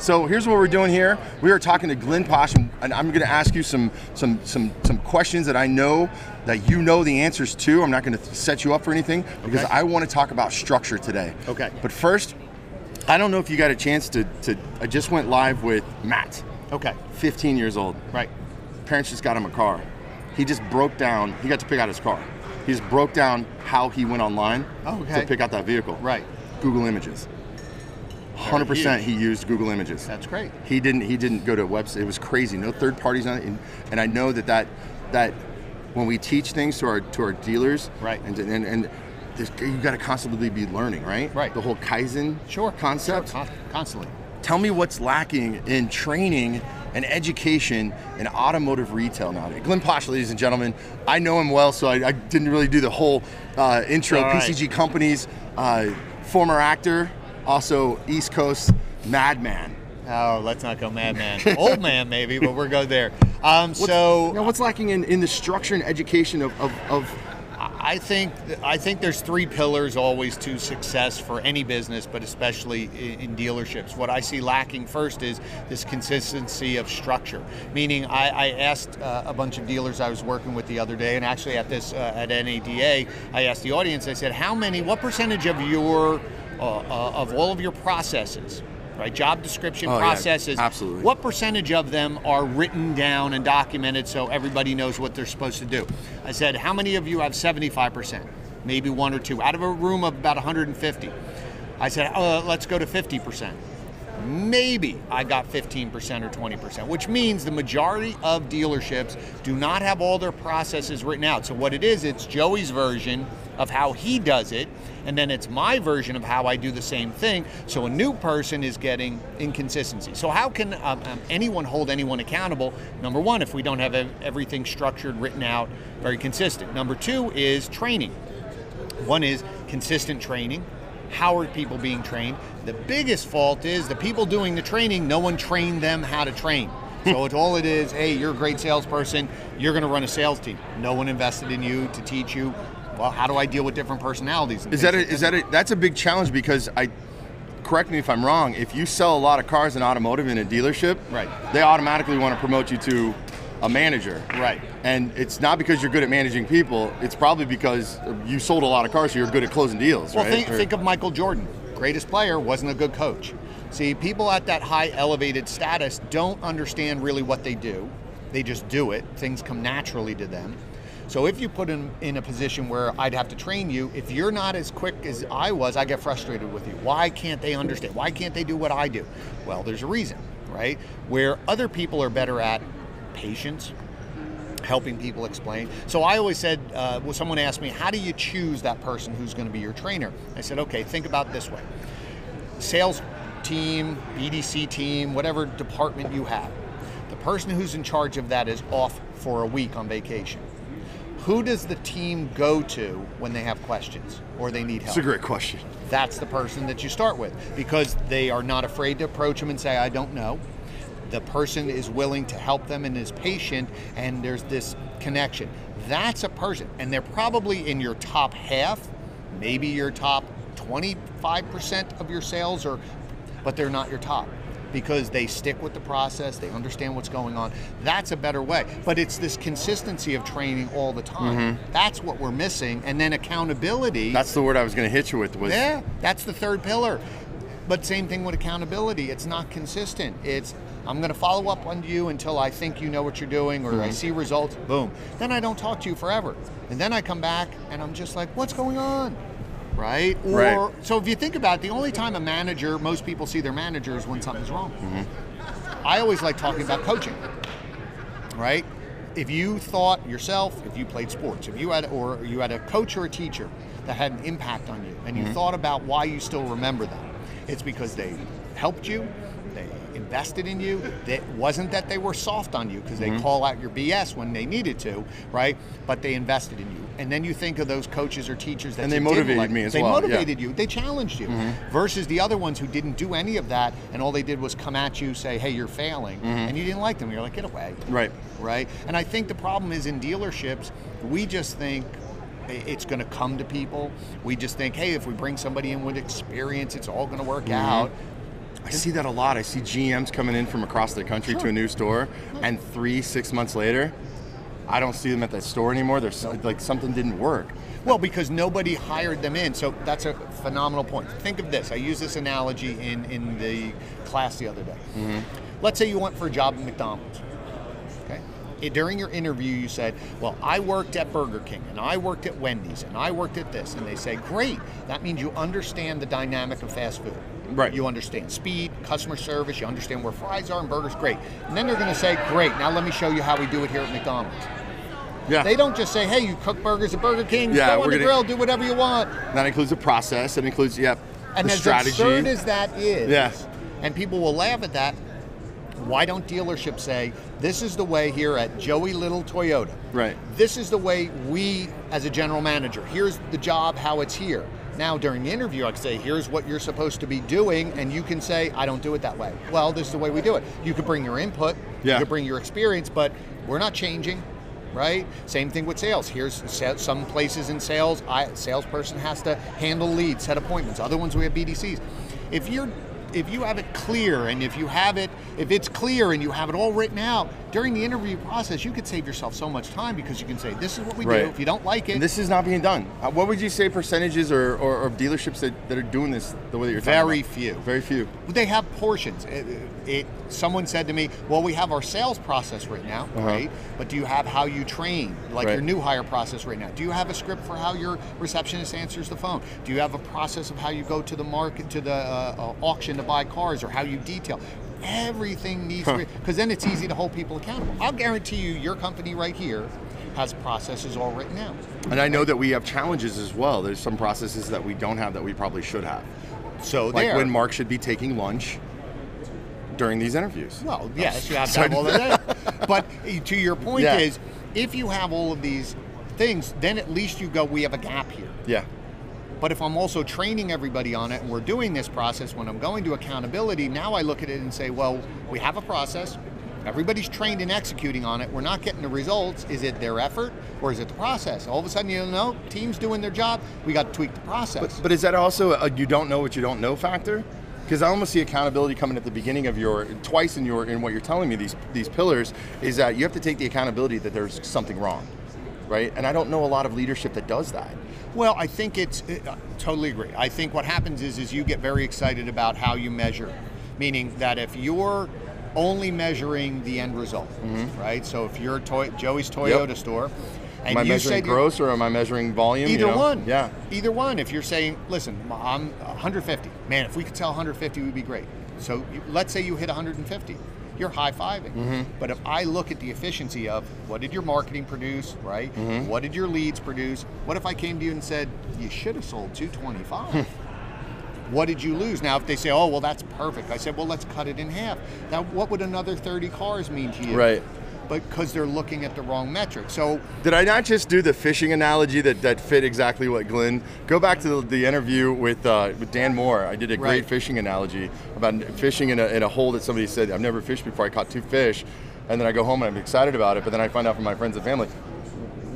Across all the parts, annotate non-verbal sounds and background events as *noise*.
So here's what we're doing here. We are talking to Glenn Pasch, and I'm going to ask you some some some some questions that I know that you know the answers to. I'm not going to set you up for anything because Okay. I want to talk about structure today. Okay. But first, I don't know if you got a chance to. to I just went live with Matt, Okay. 15 years old. Right. Parents just got him a car. He just broke down. He got to pick out his car. He just broke down how he went online Oh, okay. to pick out that vehicle. Right. Google Images. 100% he used Google Images. That's great. He didn't. He didn't go to a website. It was crazy. No third parties on it. And, and I know that that that when we teach things to our to our dealers, Right. And and, and you got to constantly be learning, right? Right. The whole kaizen Sure. concept. Sure, con- constantly. Tell me what's lacking in training and education in automotive retail nowadays. Glenn Pasch, ladies and gentlemen, I know him well, so I, I didn't really do the whole uh, intro. Right. PCG companies, uh, former actor, also East Coast madman. Oh, let's not go madman. Old man, maybe, but we're go there. Um, so You know, what's lacking in, in the structure and education of, of, of I think I think there's three pillars always to success for any business, but especially in, in dealerships. What I see lacking first is this consistency of structure. Meaning, I, I asked uh, a bunch of dealers I was working with the other day, and actually at this uh, at NADA, I asked the audience. I said, "How many? What percentage of your uh, uh, of all of your processes?" Right, job description Oh, yeah, processes. absolutely. What percentage of them are written down and documented so everybody knows what they're supposed to do? I said, how many of you have 75%? Maybe one or two. Out of a room of about 150. I said, uh, let's go to 50%. Maybe I got 15% or 20%, which means the majority of dealerships do not have all their processes written out. So, what it is, it's Joey's version of how he does it, and then it's my version of how I do the same thing. So, a new person is getting inconsistency. So, how can um, um, anyone hold anyone accountable? Number one, if we don't have everything structured, written out, very consistent. Number two is training. One is consistent training. How are people being trained? The biggest fault is the people doing the training, no one trained them how to train. *laughs* So it's all it is, hey, you're a great salesperson, you're gonna run a sales team. No one invested in you to teach you, well, how do I deal with different personalities? is that a, is that a, that's a big challenge because I correct me if I'm wrong. If you sell a lot of cars in automotive in a dealership, Right. they automatically want to promote you to a manager. Right. And it's not because you're good at managing people. It's probably because you sold a lot of cars, so you're good at closing deals. Well, right? think, Or- think of Michael Jordan. Greatest player, wasn't a good coach. See, people at that high elevated status don't understand really what they do. They just do it. Things come naturally to them. So if you put them in a position where I'd have to train you, if you're not as quick as I was, I get frustrated with you. Why can't they understand? Why can't they do what I do? Well, there's a reason, right? Where other people are better at patience, helping people explain. So I always said, uh, well, someone asked me, how do you choose that person who's going to be your trainer? I said, okay, think about this way sales team, BDC team, whatever department you have, the person who's in charge of that is off for a week on vacation. Who does the team go to when they have questions or they need help? That's a great question. that's the person that you start with because they are not afraid to approach them and say, I don't know. The person is willing to help them and is patient, and there's this connection. That's a person, and they're probably in your top half, maybe your top 25% of your sales, or but they're not your top because they stick with the process, they understand what's going on. That's a better way. But it's this consistency of training all the time. Mm-hmm. That's what we're missing. And then accountability. That's the word I was going to hit you with. Was Yeah, that's the third pillar. But same thing with accountability. It's not consistent. It's I'm going to follow up on you until I think you know what you're doing or I see results. Boom. Then I don't talk to you forever. And then I come back and I'm just like, what's going on? Right? Or Right. so if you think about it, the only time a manager, most people see their manager is when something's wrong. Mm-hmm. I always like talking about coaching. Right? If you thought yourself, if you played sports, if you had or you had a coach or a teacher that had an impact on you and you mm-hmm. thought about why you still remember them, it's because they helped you, invested in you. It wasn't that they were soft on you because they mm-hmm. call out your BS when they needed to, right? But they invested in you. And then you think of those coaches or teachers that And they motivated like. me as they well, yeah. motivated you. They challenged you. Mm-hmm. Versus the other ones who didn't do any of that and all they did was come at you, say, "Hey, you're failing," mm-hmm. and you didn't like them. You're like, "Get away." Right. right? And I think the problem is in dealerships, we just think it's going to come to people. We just think, hey, if we bring somebody in with experience, it's all going to work out. I see that a lot. I see GMs coming in from across the country to a new store, and three, six months later, I don't see them at that store anymore. There's like something didn't work. Well, because nobody hired them in. So that's a phenomenal point. Think of this. I used this analogy in, in the class the other day. Mm-hmm. Let's say you went for a job at McDonald's. Okay. It- during your interview, you said, Well, I worked at Burger King and I worked at Wendy's and I worked at this. And they say, Great. That means you understand the dynamic of fast food. Right. You understand speed, customer service, you understand where fries are and burgers. Great. And then they're going to say, Great. Now let me show you how we do it here at McDonald's. Yeah. They don't just say, Hey, you cook burgers at Burger King, Yeah, go on the gonna- grill, do whatever you want. that includes the process. It includes, yep, And the as strategy. absurd as that is, Yeah. and people will laugh at that, why don't dealerships say, this is the way here at Joey Little Toyota? Right. This is the way we, as a general manager, here's the job, how it's here. Now, during the interview, I can say, here's what you're supposed to be doing, and you can say, I don't do it that way. Well, this is the way we do it. You could bring your input, Yeah. you could bring your experience, but we're not changing. Right. Same thing with sales. Here's some places in sales. I salesperson has to handle leads, set appointments. Other ones we have BDCs. If you're if you have it clear and if you have it if it's clear and you have it all written out during the interview process, you could save yourself so much time because you can say this is what we Right. do. If you don't like it, And this is not being done. Uh, What would you say percentages or, or, or dealerships that, that are doing this the way that you're talking Very few. Very few. They have portions. It, it- someone said to me, "Well, we have our sales process written out, Uh-huh. right? But do you have how you train, like Right. your new hire process right now? Do you have a script for how your receptionist answers the phone? Do you have a process of how you go to the market to the uh, uh, auction to buy cars, or how you detail?" Everything needs to because then it's easy to hold people accountable. I'll guarantee you, your company right here has processes all written out. And I know that we have challenges as well. There's some processes that we don't have that we probably should have. So Like there. when Mark should be taking lunch during these interviews. Well, yes, you have to have all of that. *laughs* But eh, to your point Yeah. is, if you have all of these things, then at least you go, we have a gap here. Yeah. But if I'm also training everybody on it and we're doing this process, when I'm going to accountability, now I look at it and say, well, we have a process. Everybody's trained in executing on it. We're not getting the results. Is it their effort or is it the process? All of a sudden, you know, team's doing their job. We got to tweak the process. But is that also a you don't know what you don't know factor? Because I almost see accountability coming at the beginning of your twice in your in what you're telling me these these pillars is that you have to take the accountability that there's something wrong, right? And I don't know a lot of leadership that does that. Well, I think it's uh, totally agree. I think what happens is is you get very excited about how you measure, meaning that if you're only measuring the end result, right? So if you're toy, Joey's Toyota store, and Am I you measuring gross or am I measuring volume? you Either know? one. Yeah. Either one. If you're saying, listen, I'm 150. Man, if we could sell 150, we'd be great. So let's say you hit 150. You're high fiving. Mm-hmm. But if I look at the efficiency of what did your marketing produce, right? Mm-hmm. What did your leads produce? What if I came to you and said, you should have sold 225? what did you lose? Now, if they say, oh, well, that's perfect. I said, well, let's cut it in half. Now, what would another 30 cars mean to you? Right. But because they're looking at the wrong metric. So Did I not just do the fishing analogy that, that fit exactly what Glenn? Go back to the, the interview with, uh, with Dan Moore. I did a great Right. fishing analogy about fishing in a, in a hole that somebody said, I've never fished before. I caught two fish. And then I go home and I'm excited about it. But then I find out from my friends and family,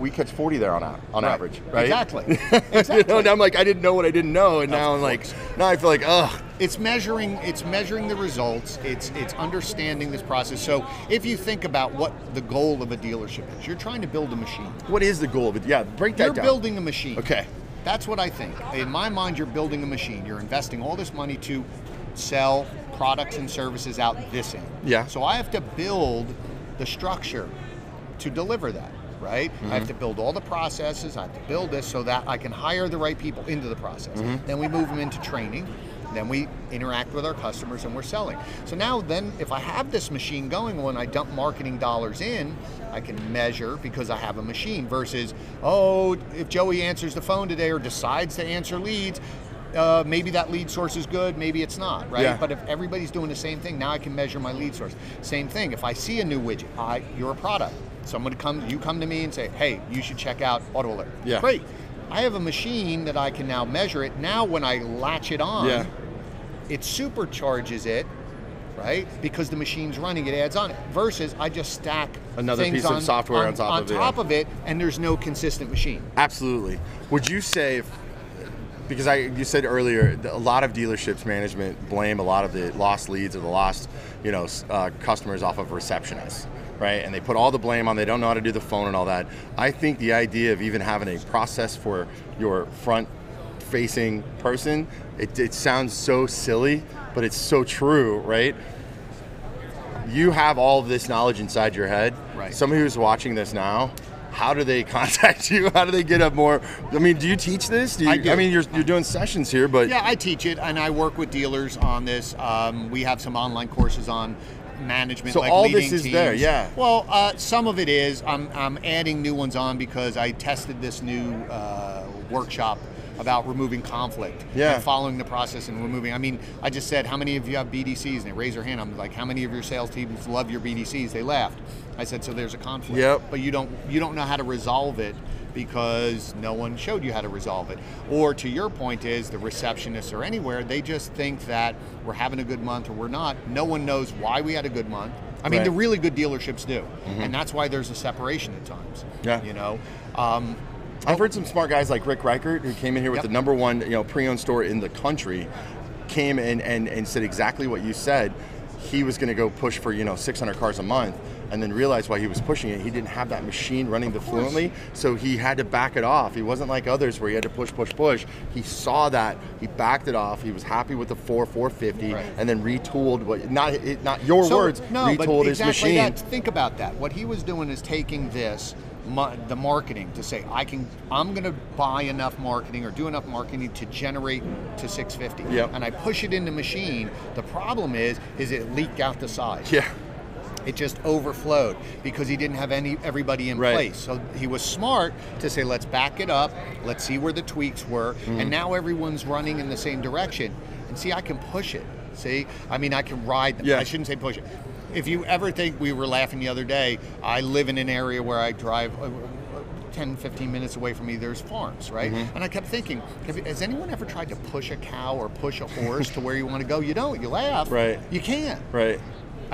we catch 40 there on, on Right. average, right? Exactly. *laughs* you know, Exactly. and I'm like, I didn't know what I didn't know. And now I'm like, now I feel like, ugh. it's measuring it's measuring the results it's it's understanding this process so if you think about what the goal of a dealership is you're trying to build a machine What is the goal of it? Yeah, break that down. you're building a machine Okay. that's what i think in my mind you're building a machine you're investing all this money to sell products and services out this end Yeah. so i have to build the structure to deliver that right i Mm-hmm. have to build all the processes i have to build this so that i can hire the right people into the process Mm-hmm. then we move them into training then we interact with our customers and we're selling so now then if i have this machine going when i dump marketing dollars in i can measure because i have a machine versus oh if joey answers the phone today or decides to answer leads uh, maybe that lead source is good, maybe it's not, right? Yeah. But if everybody's doing the same thing, now I can measure my lead source. Same thing. If I see a new widget, I you're a product. Someone come, you come to me and say, hey, you should check out Auto Alert. Yeah. Great. I have a machine that I can now measure it. Now when I latch it on, Yeah. it supercharges it, right? Because the machine's running, it adds on it. Versus I just stack Another piece of software on top of it, top yeah. of it, and there's no consistent machine. Absolutely. Would you say if because I you said earlier a lot of dealerships management blame a lot of the lost leads or the lost you know uh, customers off of receptionists. Right, and they put all the blame on. They don't know how to do the phone and all that. I think the idea of even having a process for your front-facing person, it, it sounds so silly, but it's so true, right? you have all of this knowledge inside your head. Right. Somebody who's watching this now, how do they *laughs* contact you? How do they get up more? I mean, do you teach this? Do you, I do. mean, you're, you're doing sessions here, but Yeah, I teach it, and I work with dealers on this. Um, we have some online courses on management. So like all this is teams. there, yeah. Well, uh, some of it is. I'm, I'm adding new ones on because I tested this new uh, workshop about removing conflict Yeah. following the process and removing. I mean, I just said, how many of you have BDCs? And they raise their hand. I'm like, how many of your sales teams love your BDCs? They laughed. I said, so there's a conflict. Yep. But you don't you don't know how to resolve it because no one showed you how to resolve it. Or to your point is the receptionists or anywhere, they just think that we're having a good month or we're not. No one knows why we had a good month. I mean, Right. the really good dealerships do, and that's why there's a separation at times. Yeah. You know, um, I've heard some smart guys like Rick Reichert, who came in here with Yep. the number one you know pre-owned store in the country, came in and, and said exactly what you said. He was going to go push for you know 600 cars a month, and then realized while he was pushing it, he didn't have that machine running the fluently, so he had to back it off. He wasn't like others where he had to push, push, push. He saw that, he backed it off. He was happy with the four 450, Right. and then retooled what not it, not your So- words, no, retooled but his exactly machine. That. Think about that. What he was doing is taking this, the marketing, to say, I can, I'm going to buy enough marketing or do enough marketing to generate to 650. Yep. And I push it in the machine. The problem is, is it leaked out the side. Yeah, It just overflowed because he didn't have any everybody in Right. place. So he was smart to say, let's back it up, let's see where the tweaks were, Mm-hmm. and now everyone's running in the same direction. And see, I can push it. See, I mean, I can ride them. Yeah. I shouldn't say push it. If you ever think we were laughing the other day, I live in an area where I drive. uh, 10, 15 minutes away from me, there's farms, right? Mm-hmm. And I kept thinking, have, has anyone ever tried to push a cow or push a horse to where you want to go? You don't. You laugh. Right. You can't. right,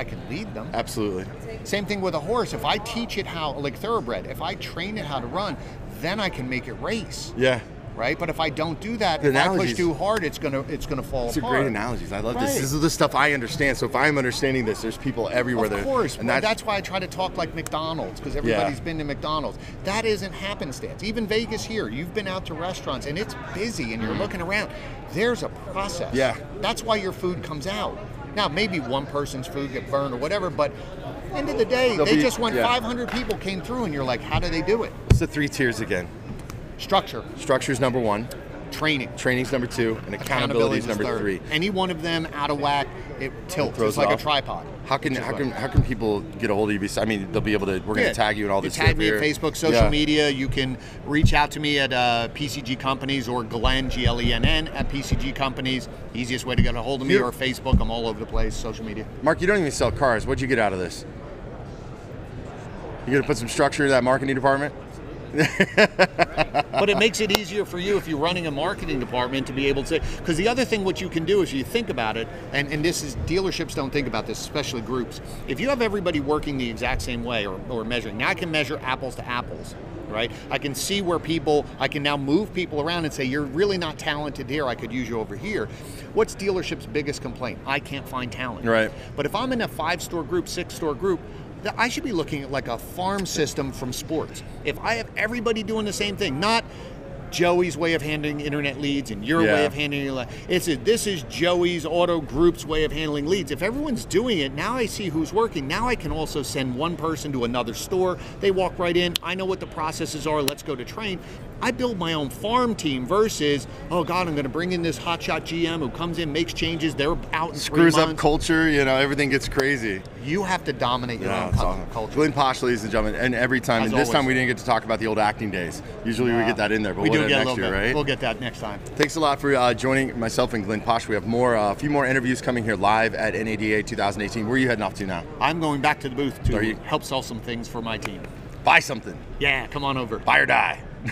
I can lead them. absolutely. Same thing with a horse. If I teach it how, like thoroughbred, if I train it how to run, then I can make it race, Yeah. right? But if I don't do that, The if I push too hard, it's gonna it's gonna fall These are apart. great analogies. I love this. Right. This is the stuff I understand. So if I'm understanding this, there's people everywhere. Of that, course, and that's, that's, why I try to talk like McDonald's because everybody's been to McDonald's. That isn't happenstance. Even Vegas here, you've been out to restaurants and it's busy and you're looking around. There's a process. Yeah. That's why your food comes out. Now, maybe one person's food get burned or whatever, but end of the day, There'll they be- just went yeah. 500 people came through and you're like, how do they do it? It's the three tiers again. Structure, Structure's number one, training. training's number two, and accountability is number third. three. Any one of them out of whack, it tilts. throws It's like it a tripod. How can how can how can people get a hold of you? I mean, they'll be able to. We're going to tag you in all this. You tag stuff me at Facebook, social Yeah. media. You can reach out to me at uh, PCG Companies or Glenn G L E N N at PCG Companies. Easiest way to get a hold of me or Facebook. I'm all over the place. Social media. Mark, you don't even sell cars. What'd you get out of this? You going to put some structure in that marketing department? *laughs* but it makes it easier for you if you're running a marketing department to be able to say, because the other thing what you can do is you think about it and, and this is dealerships don't think about this especially groups. If you have everybody working the exact same way or, or measuring now i can measure apples to apples right? I can see where people i can now move people around and say you're really not talented here i could use you over here. What's dealership's biggest complaint? I can't find talent. Right. but if i'm in a five store group six store group I should be looking at like a farm system from sports. If I have everybody doing the same thing, not Joey's way of handling internet leads and your Yeah. way of handling le- it's a, this is Joey's auto group's way of handling leads. If everyone's doing it, now I see who's working. Now I can also send one person to another store. They walk right in. I know what the processes are. Let's go to train. I build my own farm team versus, oh God, I'm going to bring in this hotshot GM who comes in, makes changes. They're out in Screws up culture. You know, everything gets crazy. You have to dominate your Yeah, own awesome. culture. Glenn Pasch, ladies and gentlemen, and every time, As and this time we didn't get to talk about the old acting days. Usually we get that in there, but we we'll do get it get a next year, bit. right? We'll get that next time. Thanks a lot for uh, joining myself and Glenn Pasch. We have more, uh, a few more interviews coming here live at NADA 2018. Where are you heading off to now? I'm going back to the booth to help sell some things for my team. Buy something. Yeah, come on over. Buy or die. *laughs*